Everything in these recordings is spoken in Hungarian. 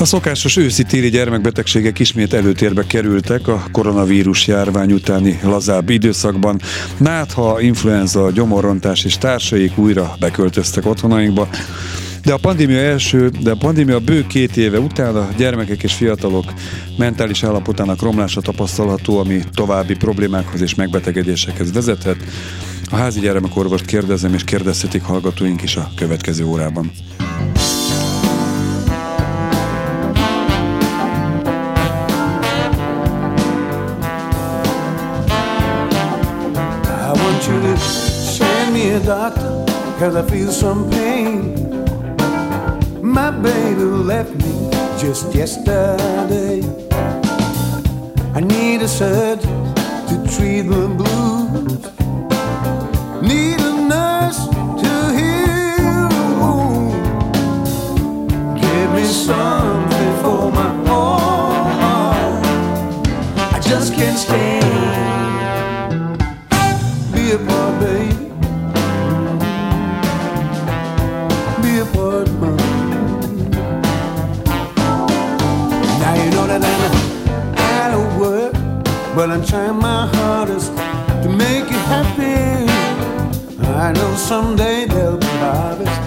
A szokásos őszi-téli gyermekbetegségek ismét előtérbe kerültek a koronavírus járvány utáni lazább időszakban. Nátha, influenza, gyomorrontás és társaik újra beköltöztek otthonainkba. De a pandémia első, de a pandémia bő két éve után a gyermekek és fiatalok mentális állapotának romlása tapasztalható, ami további problémákhoz és megbetegedésekhez vezethet. A házi gyermekorvost kérdezem, és kérdezhetik hallgatóink is a következő órában. Cause I feel some pain. My baby left me just yesterday. I need a surgeon to treat the blues. Need a nurse to heal. Give me something for my heart. I just can't stay. Be a part, baby. But I'm trying my hardest to make you happy. I know someday there'll be harvest.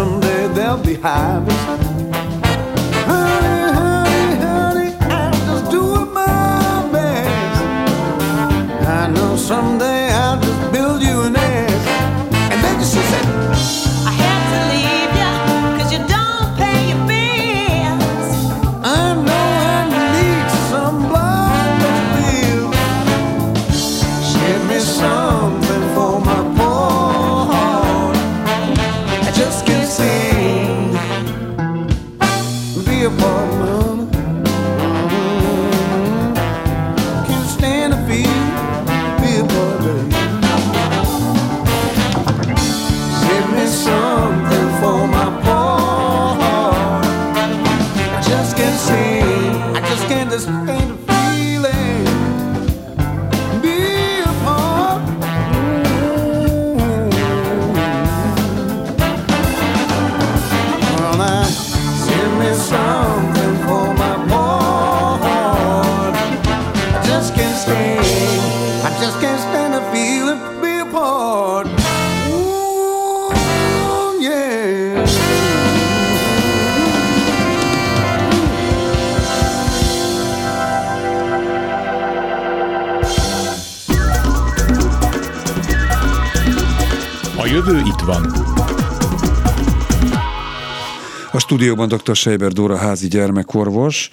Someday there'll be harvest. Jövő itt van. A stúdióban dr. Seiber Dóra házi gyermekorvos,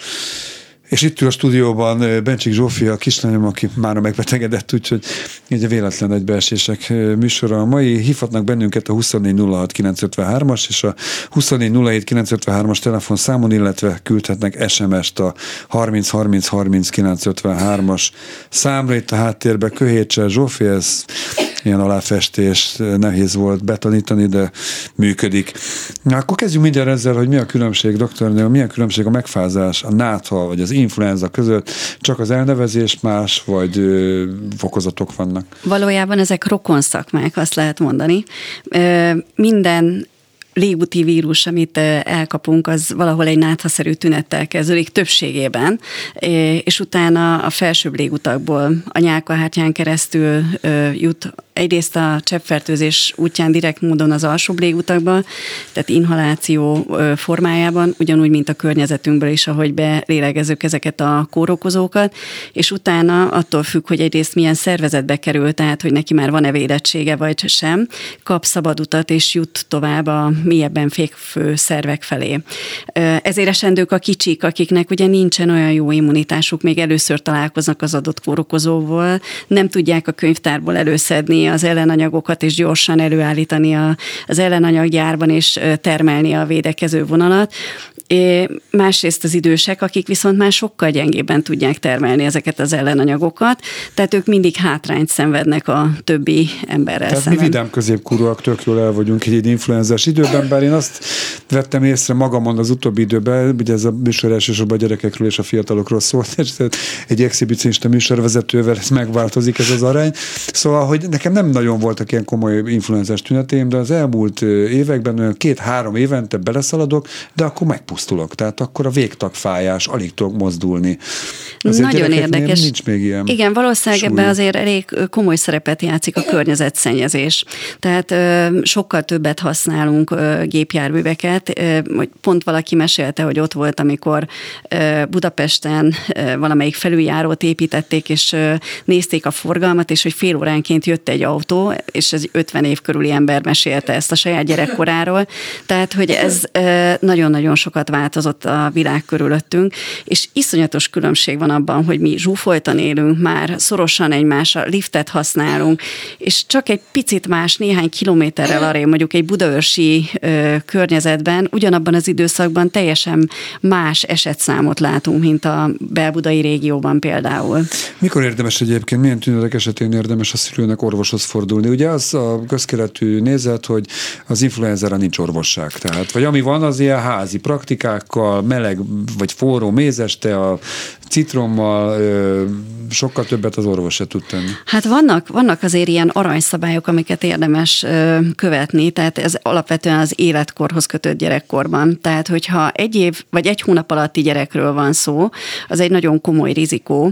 És itt ül a stúdióban ö, Bencsik Zsófia, a kislányom, aki már megbetegedett, úgyhogy így a véletlen egybeesések ö, műsora. A mai hívhatnak bennünket a 2406953-as és a 2407953-as telefonszámon, illetve küldhetnek SMS-t a 30303953-as számra. Itt a háttérben Köhécsel Zsófia, ez ilyen aláfestés, nehéz volt betanítani, de működik. Na, akkor kezdjünk mindjárt ezzel, hogy mi a különbség, doktornő, mi a különbség a megfázás, a nátha vagy az influenza között, csak az elnevezés más, vagy ö, fokozatok vannak? Valójában ezek rokon szakmák, azt lehet mondani. Ö, Minden légúti vírus, amit elkapunk, az valahol egy náthaszerű tünettel kezdődik többségében, és utána a felsőbb légutakból a nyálkahártyán keresztül jut egyrészt a cseppfertőzés útján direkt módon az alsóbb légutakba, tehát inhaláció formájában, ugyanúgy, mint a környezetünkből is, ahogy belélegezzük ezeket a kórokozókat, és utána attól függ, hogy egyrészt milyen szervezetbe kerül, tehát hogy neki már van-e védettsége vagy sem, kap szabad utat és jut tovább a mélyebben fékfő szervek felé. Ezért esendők a kicsik, akiknek ugye nincsen olyan jó immunitásuk, még először találkoznak az adott kórokozóval, nem tudják a könyvtárból előszedni az ellenanyagokat, és gyorsan előállítani az ellenanyaggyárban, és termelni a védekező vonalat. É, másrészt az idősek, akik viszont már sokkal gyengébben tudják termelni ezeket az ellenanyagokat, tehát ők mindig hátrányt szenvednek a többi emberrel Tehát mi szemben. vidám középkorúak tök jól el vagyunk egy influenzás időben, bár én azt vettem észre magamon az utóbbi időben, ugye ez a műsor elsősorban a gyerekekről és a fiatalokról szólt, és egy exhibicionista műsorvezetővel ez megváltozik ez az arány. Szóval, hogy nekem nem nagyon voltak ilyen komoly influenzás tüneteim, de az elmúlt években olyan két-három évente beleszaladok, de akkor megpusztulok. Tehát akkor a végtagfájás, alig tudok mozdulni. Azért Nagyon érdekes. Nincs még ilyen. Igen, valószínűleg súly. ebben azért elég komoly szerepet játszik a környezetszennyezés. Tehát ö, sokkal többet használunk ö, gépjárműveket. Ö, pont valaki mesélte, hogy ott volt, amikor ö, Budapesten ö, valamelyik felüljárót építették, és ö, nézték a forgalmat, és hogy fél óránként jött egy autó, és ez egy 50 év körüli ember mesélte ezt a saját gyerekkoráról. Tehát, hogy ez nagyon-nagyon sokat változott a világ körülöttünk, és iszonyatos különbség van abban, hogy mi zsúfoltan élünk már, szorosan egymásra, liftet használunk, és csak egy picit más, néhány kilométerrel arra, mondjuk egy budaörsi ö, környezetben, ugyanabban az időszakban teljesen más esetszámot látunk, mint a belbudai régióban például. Mikor érdemes egyébként, milyen tünetek esetén érdemes a szülőnek orvoshoz fordulni? Ugye az a közkeletű nézet, hogy az influenzára nincs orvosság. Tehát, vagy ami van, az ilyen házi praktikákkal, meleg vagy forró mézeste, a citrommal, sokkal többet az orvos se tud tenni. Hát vannak, vannak azért ilyen aranyszabályok, amiket érdemes követni, tehát ez alapvetően az életkorhoz kötött gyerekkorban. Tehát, hogyha egy év vagy egy hónap alatti gyerekről van szó, az egy nagyon komoly rizikó.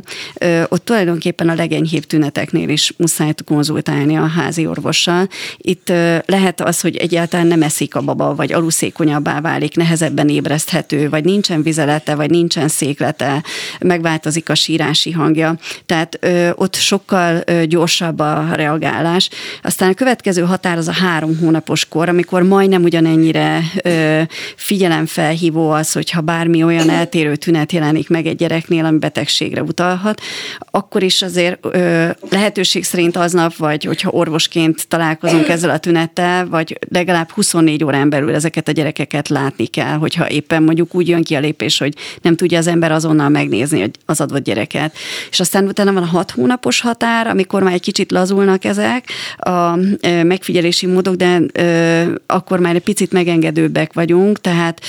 Ott tulajdonképpen a legenyhébb tüneteknél is muszáj konzultálni a házi orvossal. Itt lehet az, hogy egyáltalán nem eszik a baba, vagy aluszékonyabbá válik, nehezebben ébreszthető, vagy nincsen vizelete, vagy nincsen széklete, megváltozik a sírási hangja. Tehát ö, ott sokkal ö, gyorsabb a reagálás. Aztán a következő határ az a három hónapos kor, amikor majdnem ugyanennyire ö, figyelemfelhívó az, hogyha bármi olyan eltérő tünet jelenik meg egy gyereknél, ami betegségre utalhat, akkor is azért ö, lehetőség szerint aznap, vagy hogyha orvosként találkozunk ezzel a tünettel, vagy legalább 24 órán belül ezeket a gyerekeket látni kell, hogyha éppen mondjuk úgy jön ki a lépés, hogy nem tudja az ember azonnal megnézni az adott gyereket. És aztán utána van a hat hónapos határ, amikor már egy kicsit lazulnak ezek a megfigyelési módok, de akkor már egy picit megengedőbbek vagyunk, tehát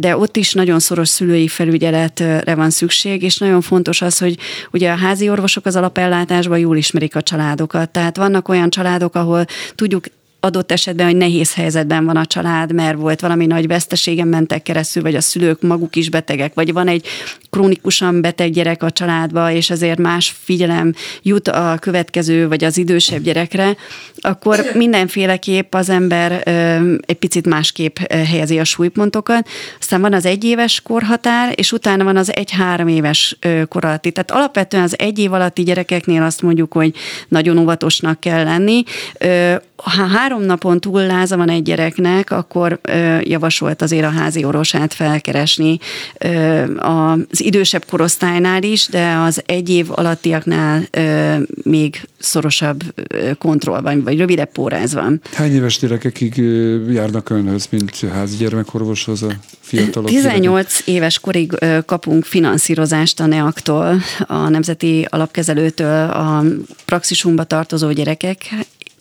de ott is nagyon szoros szülői felügyeletre van szükség, és nagyon fontos az, hogy ugye a házi orvosok az alapellátásban jól ismerik a családokat. Tehát vannak olyan családok, ahol tudjuk adott esetben, hogy nehéz helyzetben van a család, mert volt valami nagy veszteségen mentek keresztül, vagy a szülők maguk is betegek, vagy van egy krónikusan beteg gyerek a családba, és ezért más figyelem jut a következő, vagy az idősebb gyerekre, akkor mindenféleképp az ember egy picit másképp helyezi a súlypontokat. Aztán van az egyéves korhatár, és utána van az egy-három éves kor alatti. Tehát alapvetően az egy év alatti gyerekeknél azt mondjuk, hogy nagyon óvatosnak kell lenni. Ha három napon túl láza van egy gyereknek, akkor ö, javasolt azért a házi orvosát felkeresni ö, az idősebb korosztálynál is, de az egy év alattiaknál ö, még szorosabb ö, kontrollban, vagy rövidebb póráz van. Hány éves gyerekekig járnak önhöz, mint házi gyermekorvoshoz a fiatalok? 18 éves korig kapunk finanszírozást a NEAK-tól, a Nemzeti Alapkezelőtől a praxisunkba tartozó gyerekek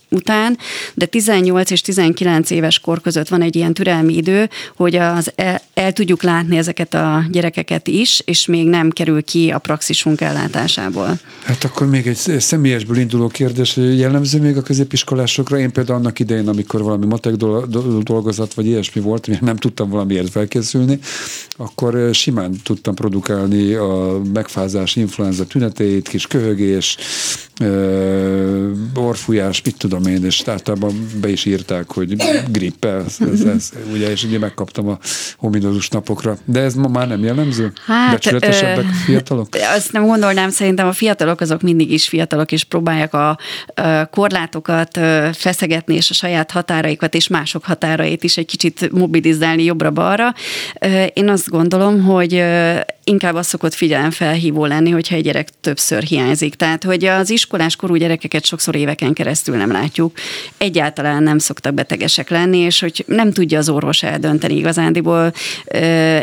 után, de 18 és 19 éves kor között van egy ilyen türelmi idő, hogy az el, el tudjuk látni ezeket a gyerekeket is, és még nem kerül ki a praxisunk ellátásából. Hát akkor még egy személyesből induló kérdés, hogy jellemző még a középiskolásokra. Én például annak idején, amikor valami matek dol- dol- dolgozat vagy ilyesmi volt, még nem tudtam valamiért felkészülni, akkor simán tudtam produkálni a megfázás, influenza tüneteit, kis köhögés, orfújás, mit tudom én, és általában be is írták, hogy grippe, ez, ez, ez, ugye, és ugye megkaptam a hominodus napokra. De ez ma már nem jellemző? Becsületesebbek ö, fiatalok? Azt nem gondolnám, szerintem a fiatalok azok mindig is fiatalok, és próbálják a, a korlátokat feszegetni, és a saját határaikat és mások határait is egy kicsit mobilizálni jobbra-balra. Én azt gondolom, hogy inkább az szokott figyelemfelhívó lenni, hogyha egy gyerek többször hiányzik. Tehát, hogy az iskolás korú gyerekeket sokszor éveken keresztül nem látjuk. Egyáltalán nem szoktak betegesek lenni, és hogy nem tudja az orvos eldönteni igazándiból,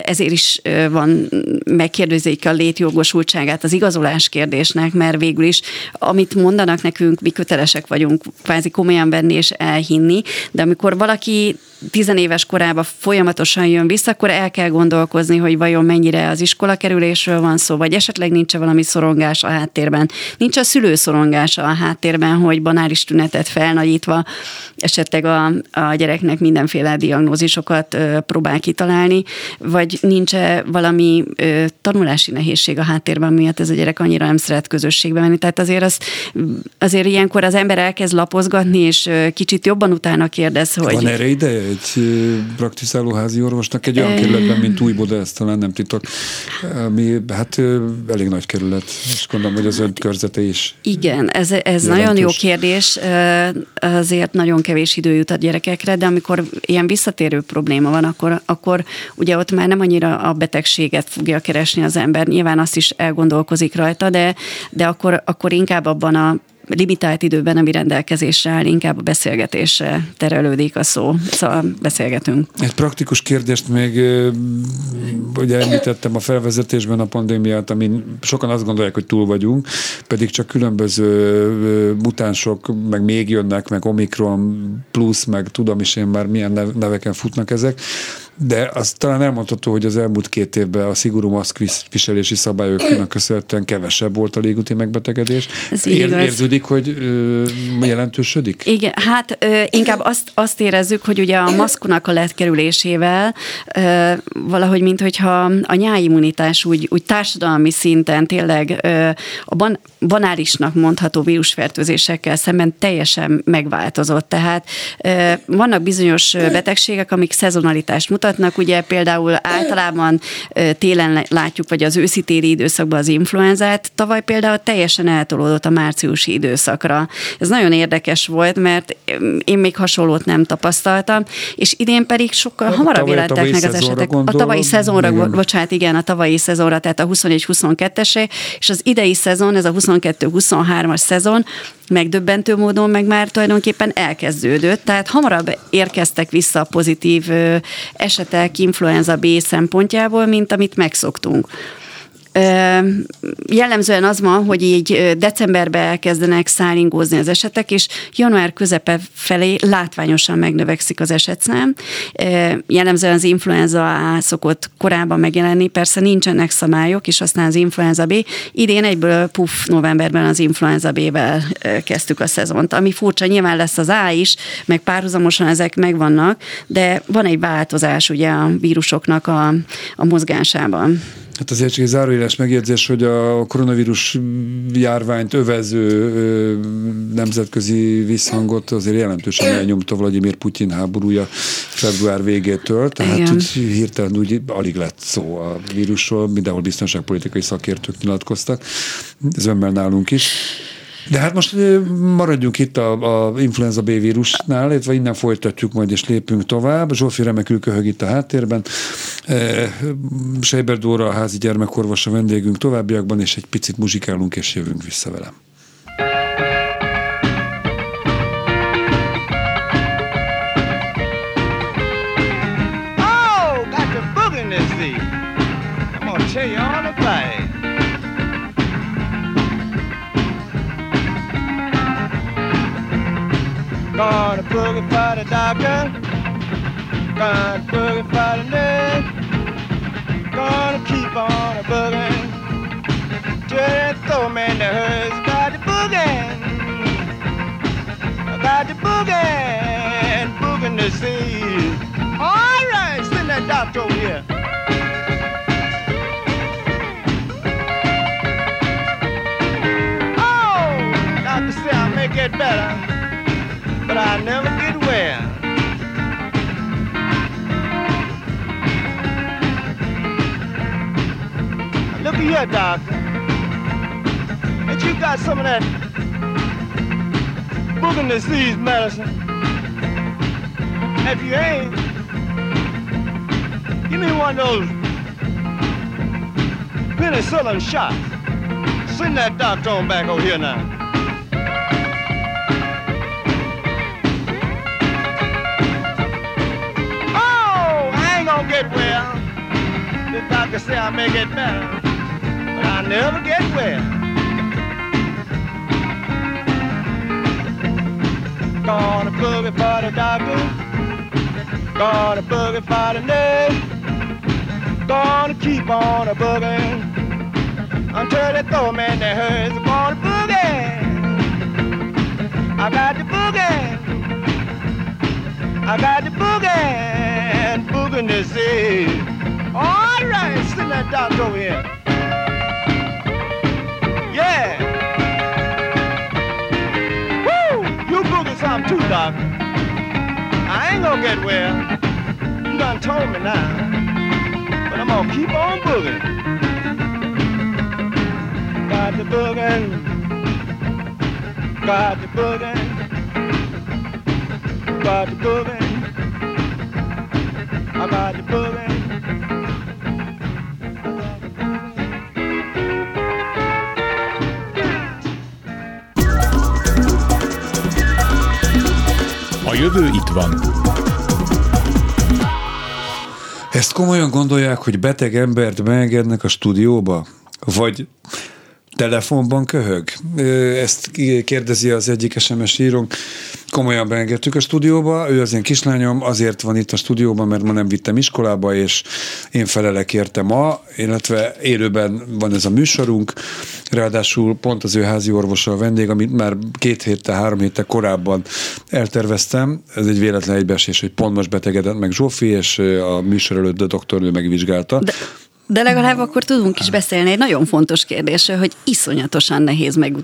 ezért is van, megkérdezik a létjogosultságát az igazolás kérdésnek, mert végül is, amit mondanak nekünk, mi kötelesek vagyunk kvázi komolyan venni és elhinni, de amikor valaki tizenéves korában folyamatosan jön vissza, akkor el kell gondolkozni, hogy vajon mennyire az iskola kerülésről van szó, vagy esetleg nincs valami szorongás a háttérben. Nincs a szülő szorongása a háttérben, hogy banális tünetet felnagyítva esetleg a, a gyereknek mindenféle diagnózisokat ö, próbál kitalálni, vagy nincs valami ö, tanulási nehézség a háttérben, miatt ez a gyerek annyira nem szeret közösségbe menni. Tehát azért, az, azért ilyenkor az ember elkezd lapozgatni, és kicsit jobban utána kérdez, hogy... Van erre ideje egy praktizáló házi orvosnak egy olyan kerületben, mint Újboda, ez talán nem titok, ami hát elég nagy kerület, és gondolom, hogy az ön körzete is. Igen, ez, ez Jelentős. nagyon jó kérdés. Azért nagyon kevés idő jut a gyerekekre, de amikor ilyen visszatérő probléma van, akkor, akkor ugye ott már nem annyira a betegséget fogja keresni az ember, nyilván azt is elgondolkozik rajta, de, de akkor, akkor inkább abban a limitált időben, ami rendelkezésre áll, inkább a beszélgetésre terelődik a szó. Szóval beszélgetünk. Egy praktikus kérdést még, ugye említettem a felvezetésben a pandémiát, amin sokan azt gondolják, hogy túl vagyunk, pedig csak különböző mutánsok, meg még jönnek, meg Omikron plusz, meg tudom is én már milyen nev- neveken futnak ezek, de az talán elmondható, hogy az elmúlt két évben a szigorú maszkviselési szabályoknak köszönhetően kevesebb volt a légúti megbetegedés. Ez Ér, igaz. érződik, hogy ö, jelentősödik? Igen, hát ö, inkább azt, azt érezzük, hogy ugye a maszknak a letkerülésével ö, valahogy, minthogyha a nyáimmunitás úgy, úgy társadalmi szinten tényleg ö, a ban, banálisnak mondható vírusfertőzésekkel szemben teljesen megváltozott. Tehát ö, vannak bizonyos betegségek, amik szezonalitást mutatnak, ugye például általában télen látjuk, vagy az őszi-téli időszakban az influenzát, tavaly például teljesen eltolódott a márciusi időszakra. Ez nagyon érdekes volt, mert én még hasonlót nem tapasztaltam, és idén pedig sokkal A hamarabb jelentek meg az esetek. A gondolod? tavalyi szezonra, Igen. bocsánat, igen, a tavalyi szezonra, tehát a 21-22-esé, és az idei szezon, ez a 22-23-as szezon, megdöbbentő módon meg már tulajdonképpen elkezdődött, tehát hamarabb érkeztek vissza a pozitív ö, esetek influenza B szempontjából, mint amit megszoktunk. Jellemzően az van, hogy így decemberben elkezdenek szállingózni az esetek, és január közepe felé látványosan megnövekszik az esetszám. Jellemzően az influenza A szokott korábban megjelenni, persze nincsenek szabályok, és aztán az influenza B. Idén egyből puff, novemberben az influenza B-vel kezdtük a szezont. Ami furcsa, nyilván lesz az A is, meg párhuzamosan ezek megvannak, de van egy változás ugye a vírusoknak a, a mozgásában. Hát azért csak egy zárójeles megjegyzés, hogy a koronavírus járványt övező nemzetközi visszhangot azért jelentősen elnyomta Vladimir Putyin háborúja február végétől, tehát Igen. úgy hirtelen úgy alig lett szó a vírusról, mindenhol biztonságpolitikai szakértők nyilatkoztak, ez önben nálunk is. De hát most maradjunk itt a, a influenza B vírusnál, illetve innen folytatjuk majd és lépünk tovább. Zsófi remekül köhög itt a háttérben. Seiber Dóra, a házi gyermekorvos a vendégünk továbbiakban, és egy picit muzsikálunk, és jövünk vissza vele. Gonna boogie for the doctor. Gonna boogie for the nurse. Gonna keep on a. Till that throw man that hurts. Got the boogie. I got the boogie. Boogie to see. All right, send that doctor over here. Oh, doctor say I may get better, I never get well. Look at here, doctor. Ain't you got some of that booger disease medicine? If you ain't, give me one of those penicillin shots. Send that doctor on back over here now. Doctor say I may get better, but I never get well. Gonna boogie for the doctor. Gonna boogie for the nurse. Gonna keep on a boogie until they throw me in the hurts. Gonna boogie. I got the boogie. I got the boogie. To see. Right, send that doctor over here. Yeah. Woo! You boogie some too, doc. I ain't gonna get well. You done told me now. But I'm gonna keep on booging. Got the booging. Got the booging. Got the booging. I got the booging. Jövő itt van. Ezt komolyan gondolják, hogy beteg embert beengednek a stúdióba? Vagy telefonban köhög? Ezt kérdezi az egyik SMS írónk. Komolyan beengedtük a stúdióba, ő az én kislányom, azért van itt a stúdióban, mert ma nem vittem iskolába, és én felelek érte ma, illetve élőben van ez a műsorunk, ráadásul pont az ő házi orvosa a vendég, amit már két héttel, három héttel korábban elterveztem. Ez egy véletlen egybeesés, hogy pont most betegedett meg Zsófi, és a műsor előtt a doktornő megvizsgálta. De, de legalább akkor tudunk is beszélni egy nagyon fontos kérdésről, hogy iszonyatosan nehéz meg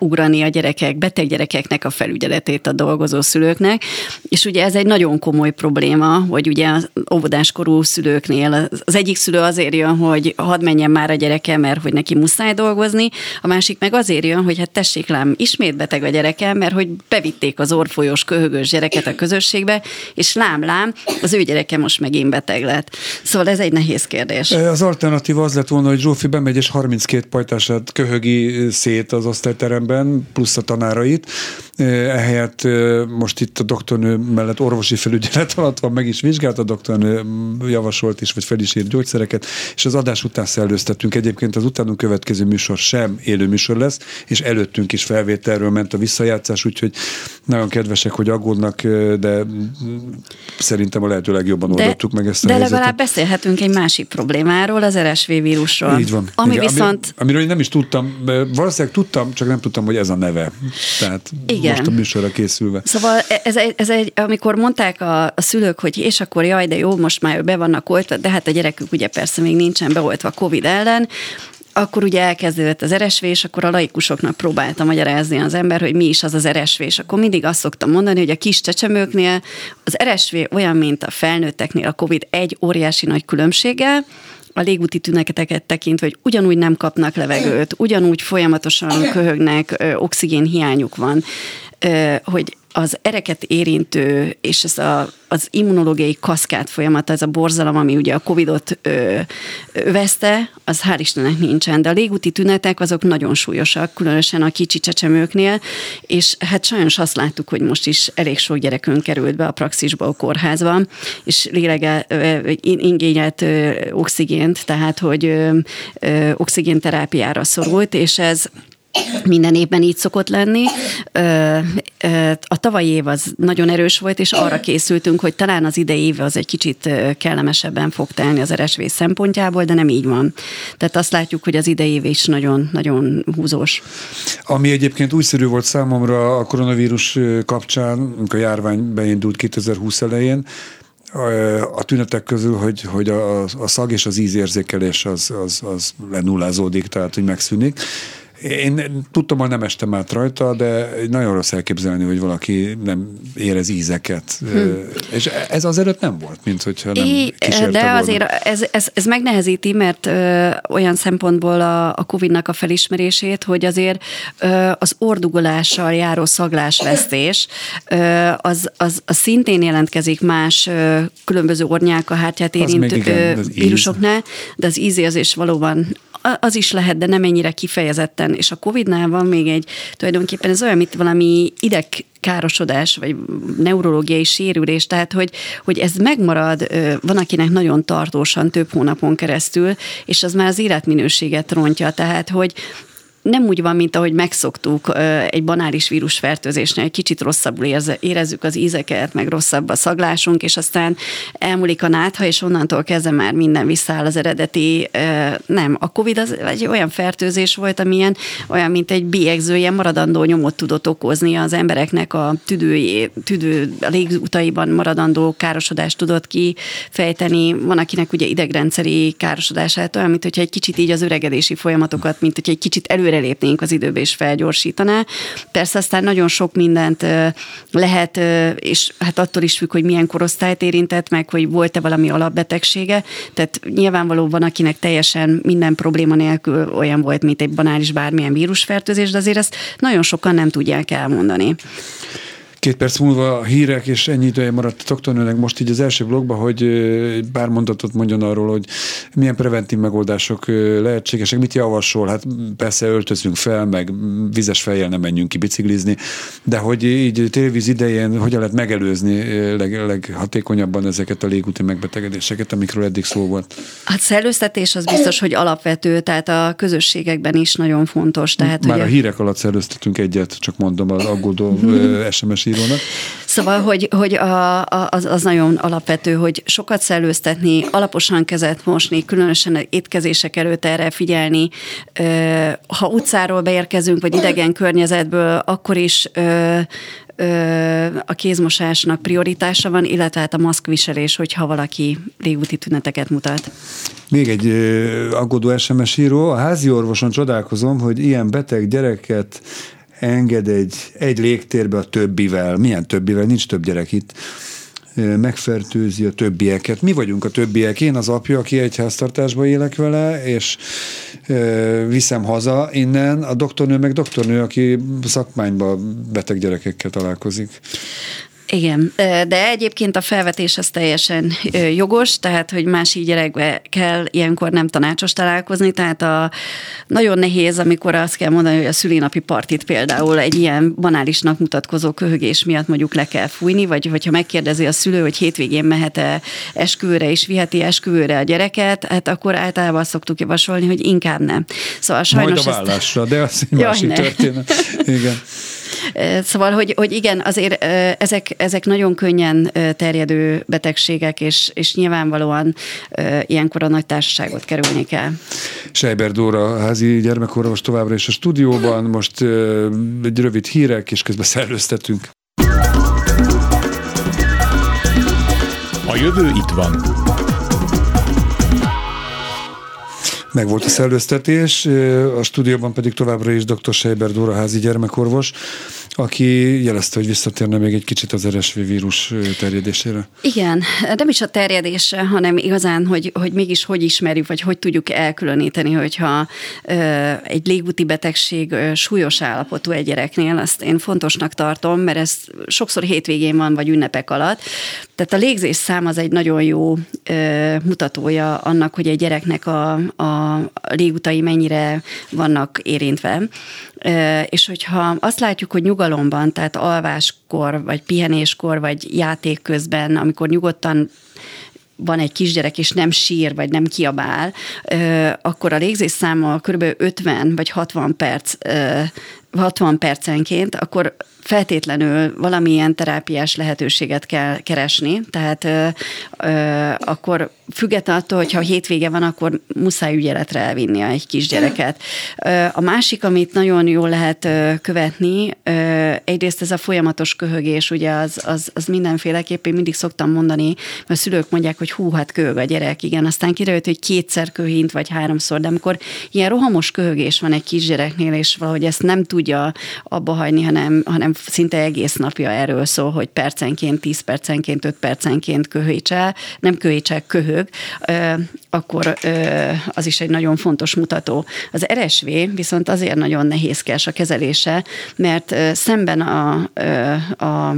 ugrani a gyerekek, beteg gyerekeknek a felügyeletét a dolgozó szülőknek, és ugye ez egy nagyon komoly probléma, hogy ugye az óvodáskorú szülőknél az egyik szülő azért jön, hogy hadd menjen már a gyereke, mert hogy neki muszáj dolgozni, a másik meg azért jön, hogy hát tessék lám, ismét beteg a gyereke, mert hogy bevitték az orfolyós köhögös gyereket a közösségbe, és lám, lám, az ő gyereke most megint beteg lett. Szóval ez egy nehéz kérdés. Az alternatíva az lett volna, hogy Zsófi bemegy és 32 pajtását köhögi szét az osztályteremben, plusz a tanárait. Ehelyett most itt a doktornő mellett orvosi felügyelet alatt van, meg is vizsgált, a doktornő javasolt is, vagy fel is írt gyógyszereket, és az adás után szellőztettünk. Egyébként az utánunk következő műsor sem élő műsor lesz, és előttünk is felvételről ment a visszajátszás, úgyhogy nagyon kedvesek, hogy aggódnak, de szerintem a lehető legjobban oldottuk meg ezt a De helyzetet. legalább beszélhetünk egy másik problémáról, az RSV vírusról. Így van. Ami Igen, viszont... Ami, amiről én nem is tudtam, valószínűleg tudtam, csak nem tudtam, hogy ez a neve. Tehát Igen. most a műsorra készülve. Szóval ez egy, ez egy, amikor mondták a, a szülők, hogy és akkor jaj, de jó, most már be vannak oltva, de hát a gyerekük ugye persze még nincsen beoltva Covid ellen, akkor ugye elkezdődött az RSV, és akkor a laikusoknak próbálta magyarázni az ember, hogy mi is az az RSV, és akkor mindig azt szoktam mondani, hogy a kis csecsemőknél az RSV olyan, mint a felnőtteknél a Covid egy óriási nagy különbséggel, a légúti tüneteket tekintve, hogy ugyanúgy nem kapnak levegőt, ugyanúgy folyamatosan köhögnek, oxigén hiányuk van, hogy az ereket érintő, és ez a, az immunológiai kaszkát folyamata, ez a borzalom, ami ugye a Covidot ö, övezte, az hál' Istennek nincsen, de a légúti tünetek azok nagyon súlyosak, különösen a kicsi csecsemőknél, és hát sajnos azt láttuk, hogy most is elég sok gyerekünk került be a praxisba a kórházba, és lélege, ingényelt oxigént, tehát hogy oxigénterápiára szorult, és ez minden évben így szokott lenni. A tavalyi év az nagyon erős volt, és arra készültünk, hogy talán az idei év az egy kicsit kellemesebben fog telni az RSV szempontjából, de nem így van. Tehát azt látjuk, hogy az idei év is nagyon, nagyon húzós. Ami egyébként újszerű volt számomra a koronavírus kapcsán, amikor a járvány beindult 2020 elején, a tünetek közül, hogy, hogy a, a szag és az ízérzékelés az, az, az lenullázódik, tehát hogy megszűnik. Én tudtam, hogy nem estem át rajta, de nagyon rossz elképzelni, hogy valaki nem érez ízeket. Hm. És ez az előtt nem volt, mint hogyha nem kísérte de volna. azért ez, ez, ez megnehezíti, mert ö, olyan szempontból a, a COVID-nak a felismerését, hogy azért ö, az ordugolással járó szaglásvesztés ö, az, az, az szintén jelentkezik más ö, különböző érintő igen, ö, az íz. vírusoknál, de az ízérzés valóban a- az is lehet, de nem ennyire kifejezetten. És a Covid-nál van még egy, tulajdonképpen ez olyan, mint valami ideg károsodás, vagy neurológiai sérülés, tehát hogy, hogy ez megmarad, van akinek nagyon tartósan, több hónapon keresztül, és az már az életminőséget rontja, tehát hogy nem úgy van, mint ahogy megszoktuk egy banális vírusfertőzésnél, egy kicsit rosszabbul érezzük az ízeket, meg rosszabb a szaglásunk, és aztán elmúlik a nátha, és onnantól kezdve már minden visszaáll az eredeti. Nem, a Covid az egy olyan fertőzés volt, amilyen olyan, mint egy bélyegző, ilyen maradandó nyomot tudott okozni az embereknek a tüdőjé, tüdő, a légutaiban maradandó károsodást tudott kifejteni. Van, akinek ugye idegrendszeri károsodását, olyan, mint hogyha egy kicsit így az öregedési folyamatokat, mint hogyha egy kicsit előrelépnénk az időbe és felgyorsítaná. Persze aztán nagyon sok mindent lehet, és hát attól is függ, hogy milyen korosztályt érintett meg, hogy volt-e valami alapbetegsége. Tehát nyilvánvaló van, akinek teljesen minden probléma nélkül olyan volt, mint egy banális bármilyen vírusfertőzés, de azért ezt nagyon sokan nem tudják elmondani. Két perc múlva a hírek, és ennyi ideje maradt a doktornőnek most így az első blogban, hogy ö, pár mondatot mondjon arról, hogy milyen preventív megoldások lehetségesek, mit javasol. Hát persze öltözünk fel, meg vizes fejjel nem menjünk ki biciklizni, de hogy így tévíz idején hogyan lehet megelőzni leg, leghatékonyabban ezeket a légúti megbetegedéseket, amikről eddig szó volt. Hát szellőztetés az biztos, hogy alapvető, tehát a közösségekben is nagyon fontos. Tehát, Már hogy a hírek alatt szerőztetünk egyet, csak mondom az aggódó SMS írónak. Szóval, hogy, hogy a, a, az, az nagyon alapvető, hogy sokat szellőztetni, alaposan kezet mosni, különösen étkezések előtt erre figyelni. Ha utcáról beérkezünk, vagy idegen környezetből, akkor is a kézmosásnak prioritása van, illetve hát a maszkviselés, hogyha valaki légúti tüneteket mutat. Még egy aggódó SMS író. A házi orvoson csodálkozom, hogy ilyen beteg gyereket enged egy, egy légtérbe a többivel. Milyen többivel? Nincs több gyerek itt. Megfertőzi a többieket. Mi vagyunk a többiek. Én az apja, aki egy háztartásban élek vele, és viszem haza innen. A doktornő meg doktornő, aki szakmányban beteg gyerekekkel találkozik. Igen, de egyébként a felvetés az teljesen jogos, tehát, hogy másik gyerekbe kell ilyenkor nem tanácsos találkozni, tehát a, nagyon nehéz, amikor azt kell mondani, hogy a szülinapi partit például egy ilyen banálisnak mutatkozó köhögés miatt mondjuk le kell fújni, vagy hogyha megkérdezi a szülő, hogy hétvégén mehet-e esküvőre és viheti esküvőre a gyereket, hát akkor általában azt szoktuk javasolni, hogy inkább nem. Szóval sajnos Majd a ezt- vállásra, de az egy másik ne. történet. Igen. Szóval, hogy, hogy igen, azért ezek, ezek nagyon könnyen terjedő betegségek, és, és nyilvánvalóan ilyenkor a nagy társaságot kerülni kell. Sejber Dóra, házi gyermekorvos továbbra is a stúdióban. Most egy rövid hírek, és közben szellőztetünk. A jövő itt van. Meg volt a szellőztetés, a stúdióban pedig továbbra is dr. Seiber Dóra házi gyermekorvos, aki jelezte, hogy visszatérne még egy kicsit az RSV vírus terjedésére. Igen, nem is a terjedésre, hanem igazán, hogy, hogy mégis hogy ismerjük, vagy hogy tudjuk elkülöníteni, hogyha ö, egy légúti betegség ö, súlyos állapotú egy gyereknél, azt én fontosnak tartom, mert ez sokszor hétvégén van, vagy ünnepek alatt. Tehát a légzés szám az egy nagyon jó ö, mutatója annak, hogy egy gyereknek a, a légutai mennyire vannak érintve. Ö, és hogyha azt látjuk, hogy nyugalomban, tehát alváskor, vagy pihenéskor, vagy játék közben, amikor nyugodtan van egy kisgyerek, és nem sír, vagy nem kiabál, akkor a légzés száma kb. 50 vagy 60 perc, ö, 60 percenként, akkor feltétlenül valamilyen terápiás lehetőséget kell keresni, tehát ö, ö, akkor függetlenül attól, hogyha hétvége van, akkor muszáj ügyeletre elvinni egy kisgyereket. Ö, a másik, amit nagyon jól lehet ö, követni, ö, egyrészt ez a folyamatos köhögés, ugye az, az, az mindenféleképp, én mindig szoktam mondani, mert szülők mondják, hogy hú, hát köhög a gyerek, igen, aztán kiderült, hogy kétszer köhint, vagy háromszor, de amikor ilyen rohamos köhögés van egy kisgyereknél, és valahogy ezt nem tudja abba hagyni, hanem, hanem szinte egész napja erről szól, hogy percenként, 10 percenként, 5 percenként köhítsel, nem köhítsel, köhög, akkor az is egy nagyon fontos mutató. Az RSV viszont azért nagyon nehézkes a kezelése, mert szemben a, a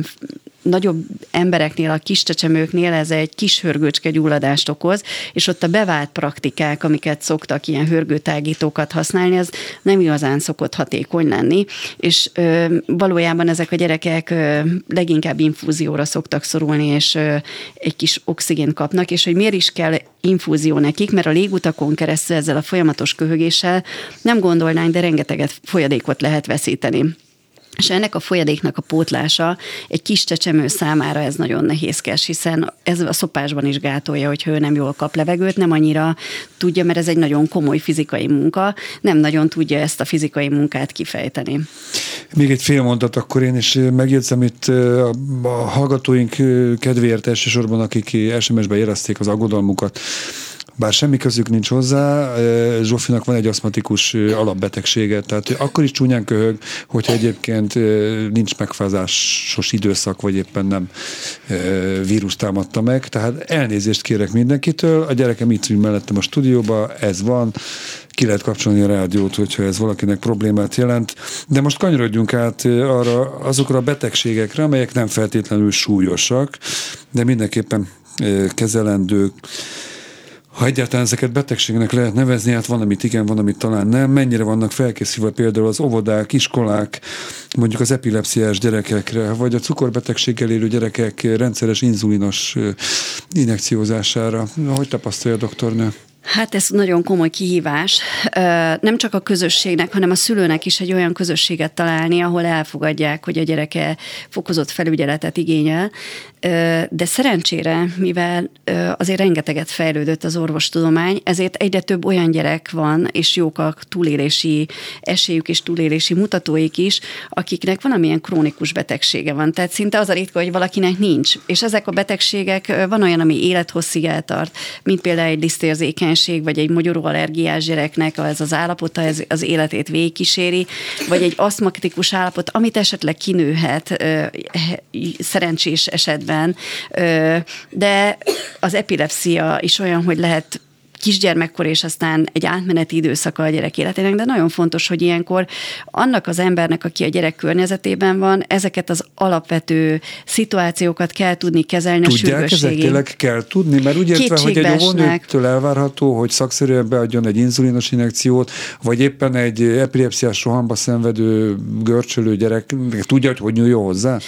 nagyobb embereknél, a kis csecsemőknél ez egy kis hörgőcske gyulladást okoz, és ott a bevált praktikák, amiket szoktak ilyen hörgőtágítókat használni, az nem igazán szokott hatékony lenni, és ö, valójában ezek a gyerekek ö, leginkább infúzióra szoktak szorulni, és ö, egy kis oxigént kapnak, és hogy miért is kell infúzió nekik, mert a légutakon keresztül ezzel a folyamatos köhögéssel nem gondolnánk, de rengeteget folyadékot lehet veszíteni. És ennek a folyadéknak a pótlása egy kis csecsemő számára ez nagyon nehézkes, hiszen ez a szopásban is gátolja, hogyha ő nem jól kap levegőt, nem annyira tudja, mert ez egy nagyon komoly fizikai munka, nem nagyon tudja ezt a fizikai munkát kifejteni. Még egy fél mondat, akkor én is megjegyzem itt a, hallgatóink kedvéért elsősorban, akik SMS-ben érezték az aggodalmukat, bár semmi közük nincs hozzá, Zsófinak van egy aszmatikus alapbetegsége, tehát akkor is csúnyán köhög, hogyha egyébként nincs megfázásos időszak, vagy éppen nem vírus támadta meg, tehát elnézést kérek mindenkitől, a gyerekem itt ül mellettem a stúdióba, ez van, ki lehet kapcsolni a rádiót, hogyha ez valakinek problémát jelent. De most kanyarodjunk át arra, azokra a betegségekre, amelyek nem feltétlenül súlyosak, de mindenképpen kezelendők, ha egyáltalán ezeket betegségnek lehet nevezni, hát van, amit igen, van, amit talán nem. Mennyire vannak felkészülve például az óvodák, iskolák, mondjuk az epilepsziás gyerekekre, vagy a cukorbetegséggel élő gyerekek rendszeres inzulinos injekciózására. Hogy tapasztalja a doktornő? Hát ez nagyon komoly kihívás. Nem csak a közösségnek, hanem a szülőnek is egy olyan közösséget találni, ahol elfogadják, hogy a gyereke fokozott felügyeletet igényel. De szerencsére, mivel azért rengeteget fejlődött az orvostudomány, ezért egyre több olyan gyerek van, és jók a túlélési esélyük és túlélési mutatóik is, akiknek valamilyen krónikus betegsége van. Tehát szinte az a ritka, hogy valakinek nincs. És ezek a betegségek van olyan, ami élethosszig eltart, mint például egy lisztérzékenység, vagy egy magyaró allergiás gyereknek ez az állapota, ez az életét végigkíséri, vagy egy aszmatikus állapot, amit esetleg kinőhet szerencsés esetben de az epilepsia is olyan, hogy lehet kisgyermekkor és aztán egy átmeneti időszaka a gyerek életének, de nagyon fontos, hogy ilyenkor annak az embernek, aki a gyerek környezetében van, ezeket az alapvető szituációkat kell tudni kezelni Tudják, a ezek tényleg kell tudni, mert úgy értve, hogy egy óvónőtől elvárható, hogy szakszerűen beadjon egy inzulinos injekciót, vagy éppen egy epilepsziás rohamba szenvedő görcsölő gyerek tudja, hogy hogy nyúljon hozzá?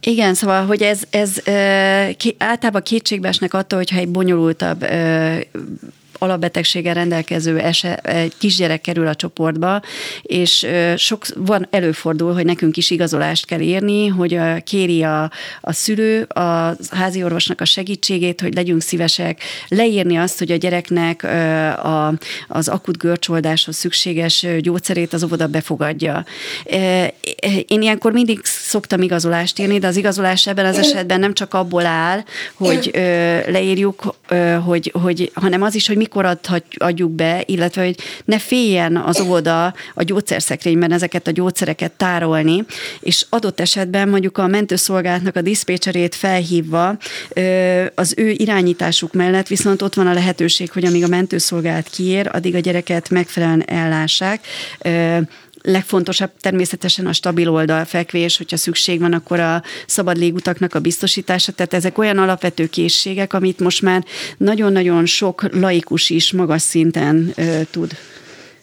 Igen, szóval, hogy ez, ez általában kétségbeesnek attól, hogyha egy bonyolultabb alapbetegséggel rendelkező ese, egy kisgyerek kerül a csoportba, és sok van előfordul, hogy nekünk is igazolást kell írni, hogy kéri a, a szülő a házi orvosnak a segítségét, hogy legyünk szívesek leírni azt, hogy a gyereknek a, az akut görcsoldáshoz szükséges gyógyszerét az óvoda befogadja. Én ilyenkor mindig szoktam igazolást írni, de az igazolás ebben az esetben nem csak abból áll, hogy leírjuk, hogy, hogy, hanem az is, hogy mikor adhat, adjuk be, illetve hogy ne féljen az óvoda a gyógyszerszekrényben ezeket a gyógyszereket tárolni, és adott esetben mondjuk a mentőszolgálatnak a diszpécserét felhívva az ő irányításuk mellett viszont ott van a lehetőség, hogy amíg a mentőszolgálat kiér, addig a gyereket megfelelően ellássák. Legfontosabb természetesen a stabil oldalfekvés, hogyha szükség van, akkor a szabad légutaknak a biztosítása. Tehát ezek olyan alapvető készségek, amit most már nagyon-nagyon sok laikus is magas szinten ö, tud.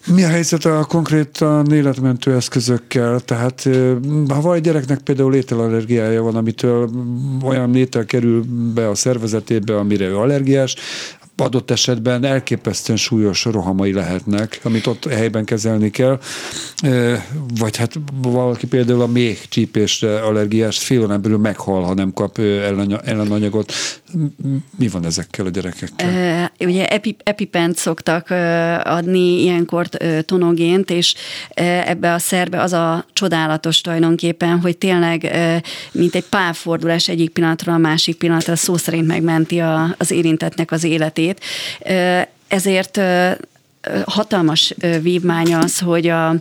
Mi a helyzet a konkrétan életmentő eszközökkel? Tehát ha van egy gyereknek például ételallergiája van, amitől olyan étel kerül be a szervezetébe, amire ő allergiás, adott esetben elképesztően súlyos rohamai lehetnek, amit ott helyben kezelni kell. Vagy hát valaki például a méh csípésre allergiás fél órán belül meghal, ha nem kap ellenanyagot. Mi van ezekkel a gyerekekkel? Ö, Ugye epi, epipent szoktak adni ilyenkor tonogént, és ebbe a szerbe az a csodálatos tulajdonképpen, hogy tényleg mint egy pálfordulás egyik pillanatról a másik pillanatra szó szerint megmenti a, az érintettnek az életét. Ö, Ezért hatalmas vívmány az, hogy a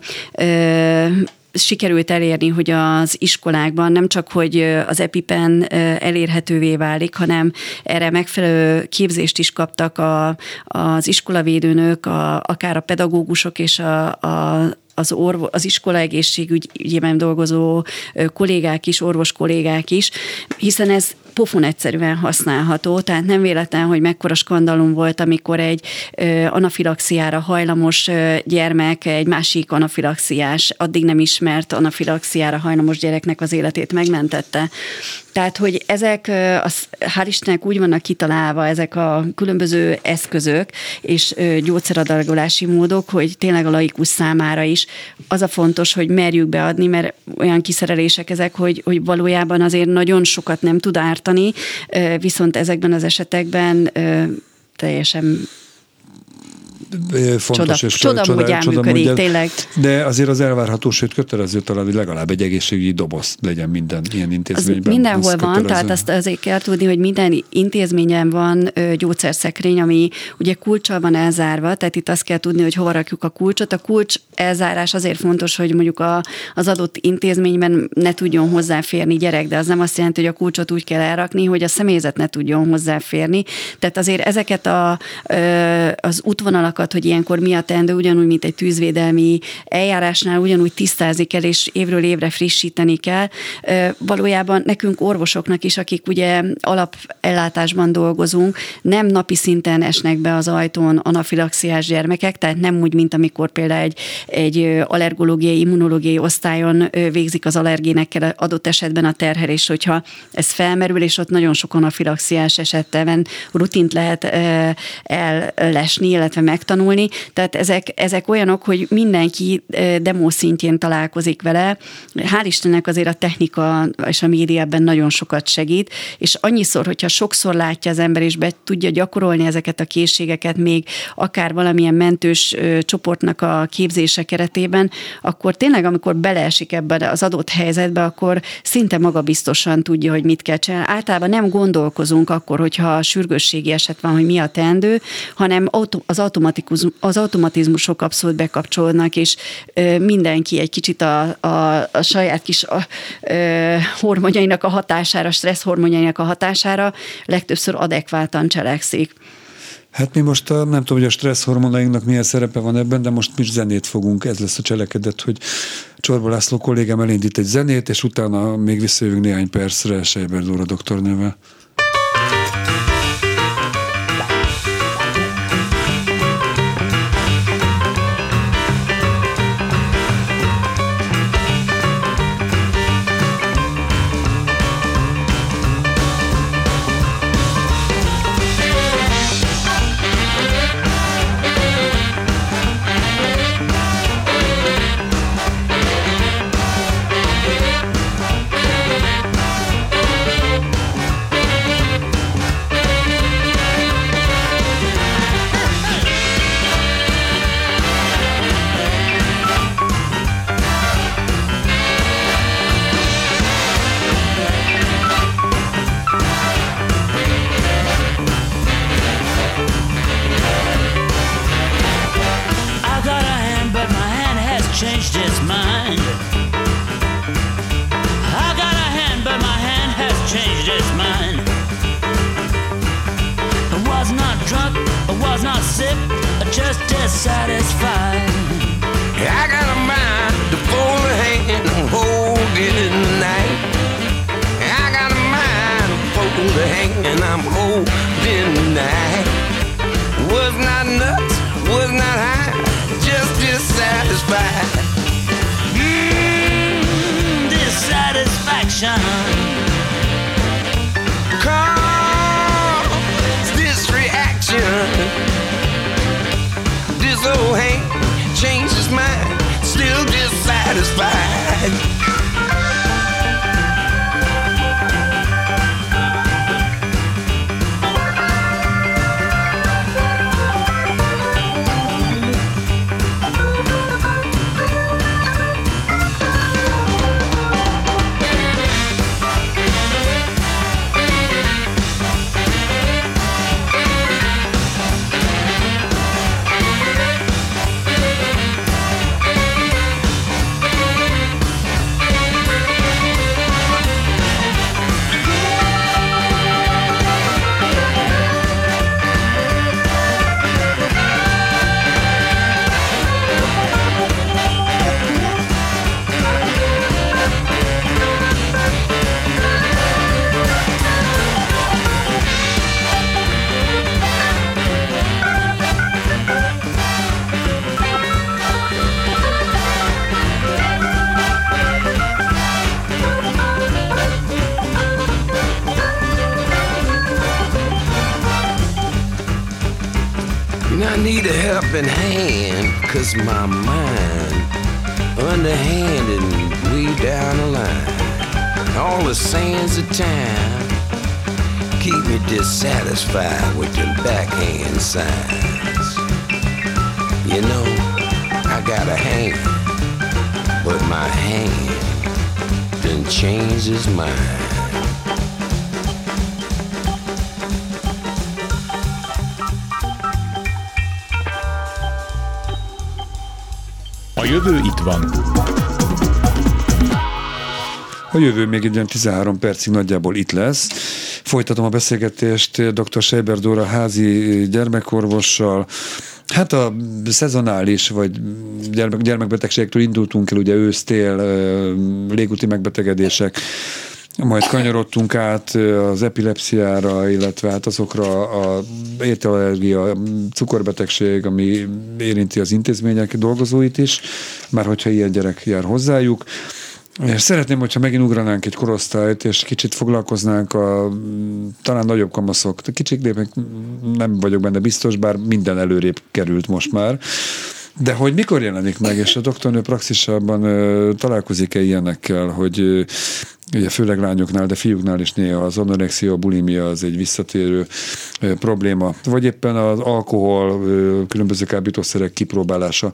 sikerült elérni, hogy az iskolákban nem csak, hogy az EpiPen elérhetővé válik, hanem erre megfelelő képzést is kaptak a, az iskolavédőnök, a, akár a pedagógusok és a, a az, orvo, az iskola egészségügyében dolgozó kollégák is, orvos kollégák is, hiszen ez pofon egyszerűen használható, tehát nem véletlen, hogy mekkora skandalum volt, amikor egy anafilaxiára hajlamos gyermek egy másik anafilaxiás, addig nem ismert anafilaxiára hajlamos gyereknek az életét megmentette. Tehát, hogy ezek, az, hál' Istennek úgy vannak kitalálva ezek a különböző eszközök és ö, gyógyszeradagolási módok, hogy tényleg a laikus számára is az a fontos, hogy merjük beadni, mert olyan kiszerelések ezek, hogy, hogy valójában azért nagyon sokat nem tud ártani, ö, viszont ezekben az esetekben teljesen fontos Csoda- és csoda módján működik, módján. tényleg. De azért az elvárható, sőt kötelező talán, hogy legalább egy egészségügyi doboz legyen minden ilyen Az intézményben. mindenhol Ez van, kötelező. tehát azt azért kell tudni, hogy minden intézményen van gyógyszerszekrény, ami ugye kulcsal van elzárva, tehát itt azt kell tudni, hogy hova rakjuk a kulcsot. A kulcs elzárás azért fontos, hogy mondjuk a, az adott intézményben ne tudjon hozzáférni gyerek, de az nem azt jelenti, hogy a kulcsot úgy kell elrakni, hogy a személyzet ne tudjon hozzáférni. Tehát azért ezeket a, az útvonalakat, hogy ilyenkor mi a teendő, ugyanúgy, mint egy tűzvédelmi eljárásnál, ugyanúgy tisztázni kell, és évről évre frissíteni kell. Valójában nekünk orvosoknak is, akik ugye alapellátásban dolgozunk, nem napi szinten esnek be az ajtón anafilaxiás gyermekek, tehát nem úgy, mint amikor például egy, egy allergológiai, immunológiai osztályon végzik az allergénekkel adott esetben a terhelés, hogyha ez felmerül, és ott nagyon sok anafilaxiás esetben rutint lehet ellesni, illetve megtanulni. Tehát ezek, ezek olyanok, hogy mindenki demo szintjén találkozik vele. Hál' Istennek azért a technika és a média ebben nagyon sokat segít, és annyiszor, hogyha sokszor látja az ember, és be tudja gyakorolni ezeket a készségeket még akár valamilyen mentős csoportnak a képzése keretében, akkor tényleg, amikor beleesik ebbe az adott helyzetbe, akkor szinte magabiztosan tudja, hogy mit kell csinálni. Általában nem gondolkozunk akkor, hogyha sürgősségi eset van, hogy mi a teendő, hanem az, automatikus, az automatizmusok abszolút bekapcsolódnak, és mindenki egy kicsit a, a, a saját kis a, ö, hormonjainak a hatására, stressz hormonjainak a hatására legtöbbször adekváltan cselekszik. Hát mi most a, nem tudom, hogy a stressz hormonainknak milyen szerepe van ebben, de most mi zenét fogunk, ez lesz a cselekedet, hogy Csorba László kollégám elindít egy zenét, és utána még visszajövünk néhány percre Sejber Dóra doktornővel. Jövő még egy olyan 13 percig nagyjából itt lesz. Folytatom a beszélgetést dr. Seiber Dóra házi gyermekorvossal. Hát a szezonális vagy gyermek, gyermekbetegségektől indultunk el, ugye ősztél, légúti megbetegedések, majd kanyarodtunk át az epilepsziára, illetve hát azokra a ételallergia, cukorbetegség, ami érinti az intézmények dolgozóit is, már hogyha ilyen gyerek jár hozzájuk. És szeretném, hogyha megint ugranánk egy korosztályt, és kicsit foglalkoznánk a talán nagyobb kamaszok. Kicsik, de nem vagyok benne biztos, bár minden előrébb került most már. De hogy mikor jelenik meg, és a doktornő praxisában találkozik-e ilyenekkel, hogy ö, ugye főleg lányoknál, de fiúknál is néha az anorexia, a bulimia az egy visszatérő ö, probléma, vagy éppen az alkohol, ö, különböző kábítószerek kipróbálása.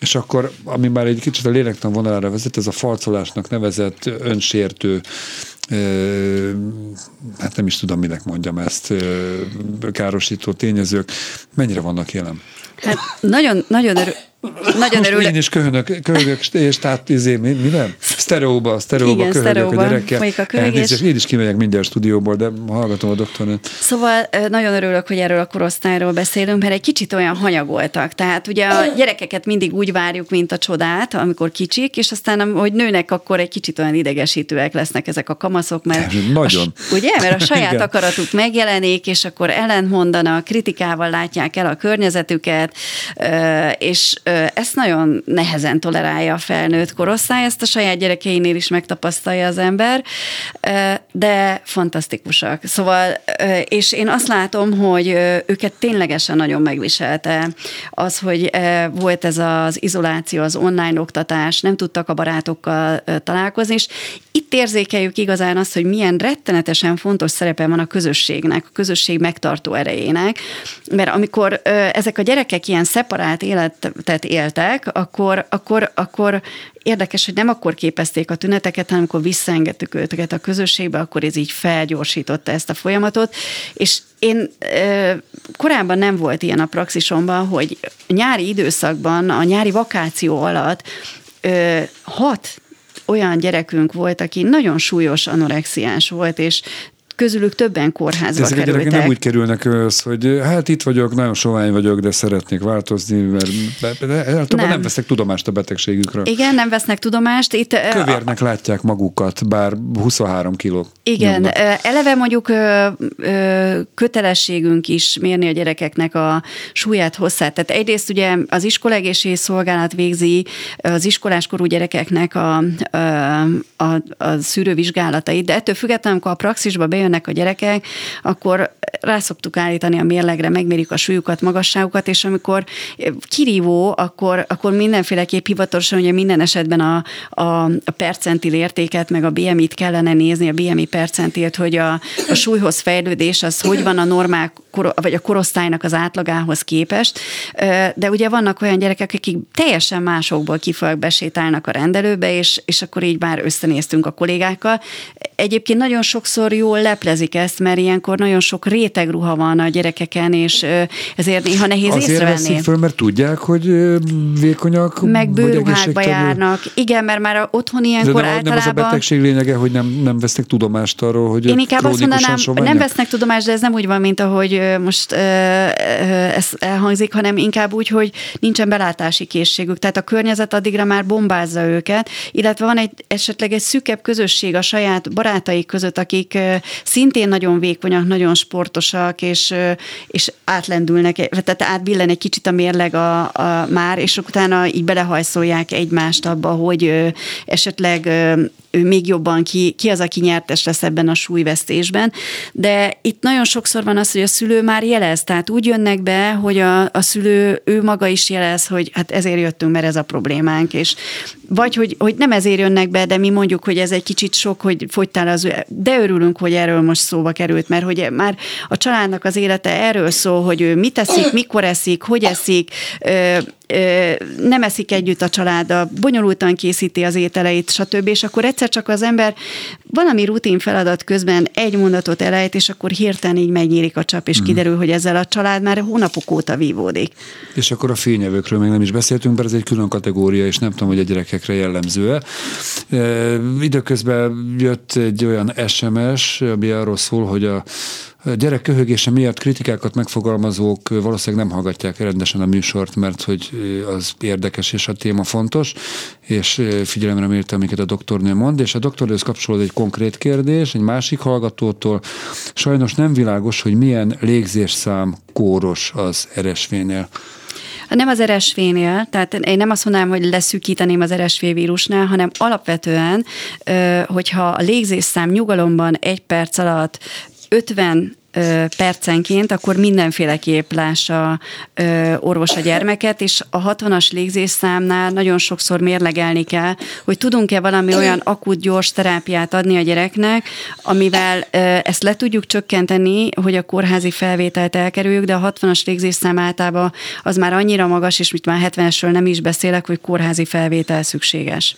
És akkor, ami már egy kicsit a lélektan vonalára vezet, ez a farcolásnak nevezett önsértő hát nem is tudom, minek mondjam ezt, károsító tényezők, mennyire vannak jelen? Hát nagyon, nagyon, örül, nagyon örülök. én is köhönök, köhögök, és tehát izé, mi, mi nem? Sztereóba, sztereóba Igen, köhögök a gyerekkel. a köhögés. Én is kimegyek mindjárt stúdióból, de hallgatom a doktornőt. Szóval nagyon örülök, hogy erről a korosztályról beszélünk, mert egy kicsit olyan hanyagoltak. Tehát ugye a gyerekeket mindig úgy várjuk, mint a csodát, amikor kicsik, és aztán, hogy nőnek, akkor egy kicsit olyan idegesítőek lesznek ezek a kamaszok, mert Nagyon. A, ugye? Mert a saját Igen. akaratuk megjelenik, és akkor ellentmondanak, kritikával látják el a környezetüket, és ezt nagyon nehezen tolerálja a felnőtt korosztály, ezt a saját gyerekeinél is megtapasztalja az ember, de fantasztikusak. Szóval, és én azt látom, hogy őket ténylegesen nagyon megviselte az, hogy volt ez az izoláció, az online oktatás, nem tudtak a barátokkal találkozni, és itt érzékeljük igazán azt, hogy milyen rettenetesen fontos szerepe van a közösségnek, a közösség megtartó erejének, mert amikor ezek a gyerekek ilyen szeparált életet éltek, akkor, akkor, akkor érdekes, hogy nem akkor képezték a tüneteket, hanem amikor visszaengedtük őket a közösségbe, akkor ez így felgyorsította ezt a folyamatot, és én korábban nem volt ilyen a praxisomban, hogy nyári időszakban, a nyári vakáció alatt hat olyan gyerekünk volt, aki nagyon súlyos anorexiás volt, és közülük többen kórházba Ezek a kerültek. nem úgy kerülnek össz, hogy hát itt vagyok, nagyon sovány vagyok, de szeretnék változni, mert de nem. Nem. vesznek tudomást a betegségükről. Igen, nem vesznek tudomást. Itt, ö, Kövérnek látják magukat, bár 23 kiló. Igen, nyomnak. ö, eleve mondjuk ö, ö, kötelességünk is mérni a gyerekeknek a súlyát, hosszát. Tehát egyrészt ugye az iskolaegészségügyi szolgálat végzi az iskoláskorú gyerekeknek a, a, a, a szűrővizsgálatait, de ettől függetlenül, amikor a praxisba bejönnek a gyerekek, akkor rá szoktuk állítani a mérlegre, megmérjük a súlyukat, magasságukat, és amikor kirívó, akkor, akkor mindenféleképp hivatalosan ugye minden esetben a, a, a percentil értéket, meg a BMI-t kellene nézni, a BMI percentilt, hogy a, a súlyhoz fejlődés az hogy van a normál, vagy a korosztálynak az átlagához képest. De ugye vannak olyan gyerekek, akik teljesen másokból kifolyólag besétálnak a rendelőbe, és, és akkor így már összenéztünk a kollégákkal. Egyébként nagyon sokszor jól leplezik ezt, mert ilyenkor nagyon sok réteg ruha van a gyerekeken, és ezért néha nehéz Azért észrevenni. veszik föl, mert tudják, hogy vékonyak, Meg egészségtelen. járnak. Igen, mert már otthon De ilyenkor nem, nem az a általában... betegség lényege, hogy nem, nem vesznek tudomást arról, hogy Én inkább azt mondanám, nem vesznek tudomást, de ez nem úgy van, mint ahogy most ez elhangzik, hanem inkább úgy, hogy nincsen belátási készségük. Tehát a környezet addigra már bombázza őket, illetve van egy esetleg egy szűkebb közösség a saját barátaik között, akik szintén nagyon vékonyak, nagyon sportosak, és, és átlendülnek, tehát átbillen egy kicsit a mérleg a, a már, és utána így belehajszolják egymást abba, hogy esetleg még jobban ki, ki az, aki nyertes lesz ebben a súlyvesztésben. De itt nagyon sokszor van az, hogy a szülő már jelez, tehát úgy jönnek be, hogy a, a szülő ő maga is jelez, hogy hát ezért jöttünk, mert ez a problémánk, és vagy hogy, hogy nem ezért jönnek be, de mi mondjuk, hogy ez egy kicsit sok, hogy fogytál az de örülünk, hogy erről most szóba került, mert hogy már a családnak az élete erről szól, hogy ő mit eszik, mikor eszik, hogy eszik, nem eszik együtt a családdal, bonyolultan készíti az ételeit, stb. És akkor egyszer csak az ember valami rutin feladat közben egy mondatot elejt, és akkor hirtelen így megnyílik a csap, és kiderül, hogy ezzel a család már hónapok óta vívódik. És akkor a fényevőkről még nem is beszéltünk, mert ez egy külön kategória, és nem tudom, hogy a gyerekekre jellemző-e. E, Időközben jött egy olyan SMS, ami arról szól, hogy a a gyerek köhögése miatt kritikákat megfogalmazók valószínűleg nem hallgatják rendesen a műsort, mert hogy az érdekes és a téma fontos, és figyelemre mérte, amiket a doktornő mond, és a doktornőhöz kapcsolód egy konkrét kérdés, egy másik hallgatótól. Sajnos nem világos, hogy milyen légzésszám kóros az RSV-nél. Nem az RSV-nél, tehát én nem azt mondanám, hogy leszűkíteném az RSV vírusnál, hanem alapvetően, hogyha a légzésszám nyugalomban egy perc alatt 50 ö, percenként, akkor mindenféleképp lássa orvos a gyermeket, és a 60-as légzésszámnál nagyon sokszor mérlegelni kell, hogy tudunk-e valami olyan akut gyors terápiát adni a gyereknek, amivel ezt le tudjuk csökkenteni, hogy a kórházi felvételt elkerüljük, de a 60-as légzésszám általában az már annyira magas, és mit már 70-esről nem is beszélek, hogy kórházi felvétel szükséges.